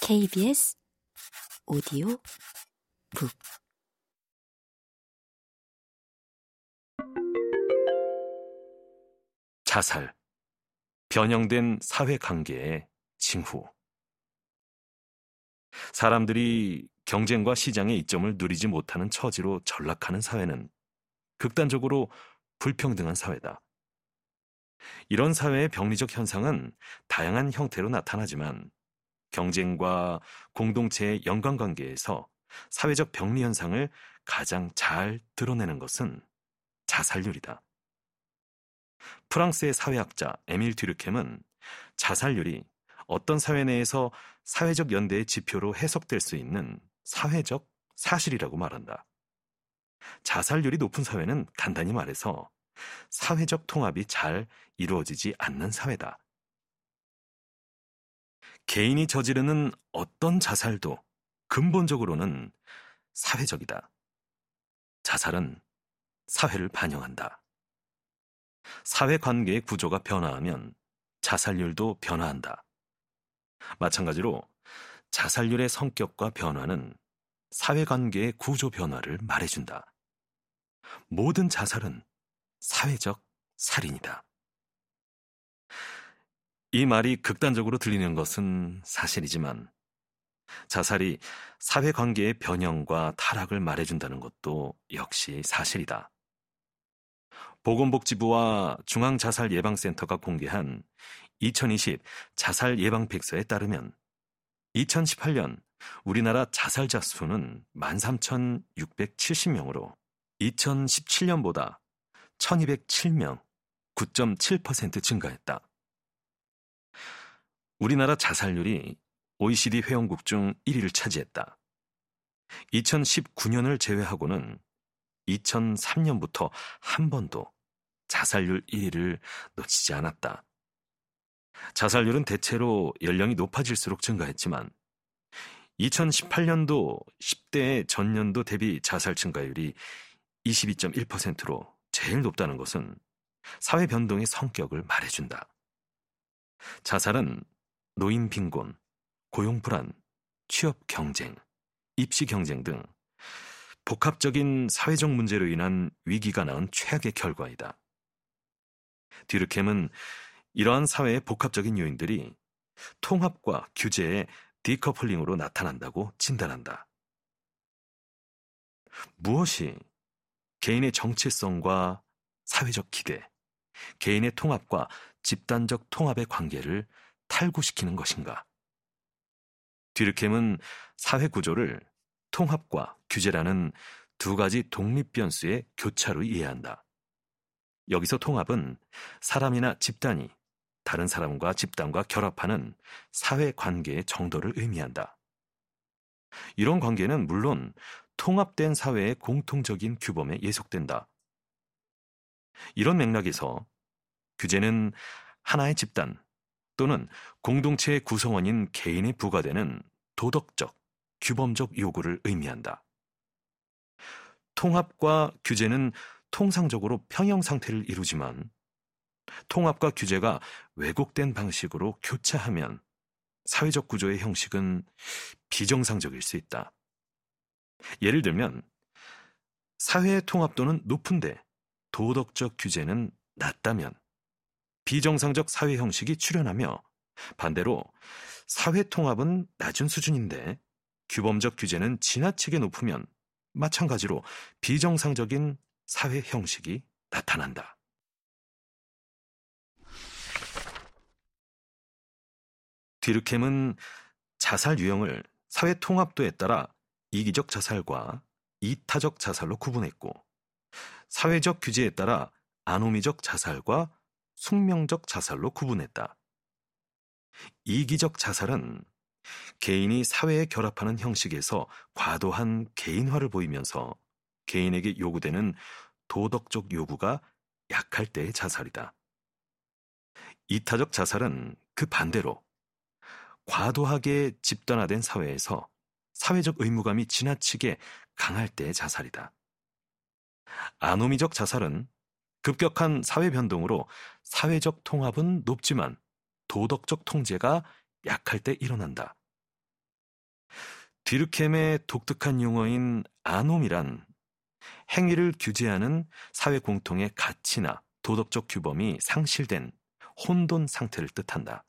KBS 오디오 북 자살, 변형된 사회 관계의 징후. 사람들이 경쟁과 시장의 이점을 누리지 못하는 처지로 전락하는 사회는 극단적으로 불평등한 사회다. 이런 사회의 병리적 현상은 다양한 형태로 나타나지만 경쟁과 공동체의 연관관계에서 사회적 병리 현상을 가장 잘 드러내는 것은 자살률이다. 프랑스의 사회학자 에밀 듀르켐은 자살률이 어떤 사회 내에서 사회적 연대의 지표로 해석될 수 있는 사회적 사실이라고 말한다. 자살률이 높은 사회는 간단히 말해서 사회적 통합이 잘 이루어지지 않는 사회다. 개인이 저지르는 어떤 자살도 근본적으로는 사회적이다. 자살은 사회를 반영한다. 사회 관계의 구조가 변화하면 자살률도 변화한다. 마찬가지로 자살률의 성격과 변화는 사회 관계의 구조 변화를 말해준다. 모든 자살은 사회적 살인이다. 이 말이 극단적으로 들리는 것은 사실이지만 자살이 사회 관계의 변형과 타락을 말해준다는 것도 역시 사실이다. 보건복지부와 중앙자살예방센터가 공개한 2020 자살 예방 백서에 따르면 2018년 우리나라 자살자 수는 13,670명으로 2017년보다 1,207명, 9.7% 증가했다. 우리나라 자살률이 OECD 회원국 중 1위를 차지했다. 2019년을 제외하고는 2003년부터 한 번도 자살률 1위를 놓치지 않았다. 자살률은 대체로 연령이 높아질수록 증가했지만 2018년도 10대의 전년도 대비 자살 증가율이 22.1%로 제일 높다는 것은 사회 변동의 성격을 말해준다. 자살은 노인 빈곤, 고용 불안, 취업 경쟁, 입시 경쟁 등 복합적인 사회적 문제로 인한 위기가 낳은 최악의 결과이다. 듀르켐은 이러한 사회의 복합적인 요인들이 통합과 규제의 디커플링으로 나타난다고 진단한다. 무엇이 개인의 정체성과 사회적 기대, 개인의 통합과 집단적 통합의 관계를 탈구시키는 것인가? 듀르켐은 사회 구조를 통합과 규제라는 두 가지 독립 변수의 교차로 이해한다. 여기서 통합은 사람이나 집단이 다른 사람과 집단과 결합하는 사회 관계의 정도를 의미한다. 이런 관계는 물론 통합된 사회의 공통적인 규범에 예속된다. 이런 맥락에서 규제는 하나의 집단 또는 공동체의 구성원인 개인에 부과되는 도덕적, 규범적 요구를 의미한다. 통합과 규제는 통상적으로 평형 상태를 이루지만 통합과 규제가 왜곡된 방식으로 교차하면 사회적 구조의 형식은 비정상적일 수 있다. 예를 들면 사회의 통합도는 높은데 도덕적 규제는 낮다면 비정상적 사회 형식이 출현하며 반대로 사회 통합은 낮은 수준인데 규범적 규제는 지나치게 높으면 마찬가지로 비정상적인 사회 형식이 나타난다. 뒤르켐은 자살 유형을 사회 통합도에 따라 이기적 자살과 이타적 자살로 구분했고 사회적 규제에 따라 아노미적 자살과 숙명적 자살로 구분했다. 이기적 자살은 개인이 사회에 결합하는 형식에서 과도한 개인화를 보이면서 개인에게 요구되는 도덕적 요구가 약할 때의 자살이다. 이타적 자살은 그 반대로 과도하게 집단화된 사회에서 사회적 의무감이 지나치게 강할 때의 자살이다. 아노미적 자살은 급격한 사회 변동으로 사회적 통합은 높지만 도덕적 통제가 약할 때 일어난다. 뒤르켐의 독특한 용어인 아놈이란 행위를 규제하는 사회 공통의 가치나 도덕적 규범이 상실된 혼돈 상태를 뜻한다.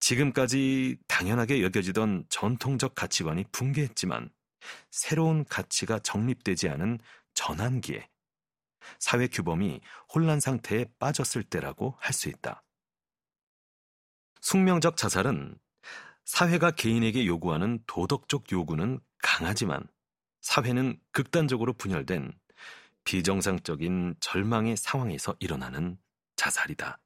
지금까지 당연하게 여겨지던 전통적 가치관이 붕괴했지만 새로운 가치가 정립되지 않은 전환기에 사회 규범이 혼란 상태에 빠졌을 때라고 할 수 있다. 숙명적 자살은 사회가 개인에게 요구하는 도덕적 요구는 강하지만 사회는 극단적으로 분열된 비정상적인 절망의 상황에서 일어나는 자살이다.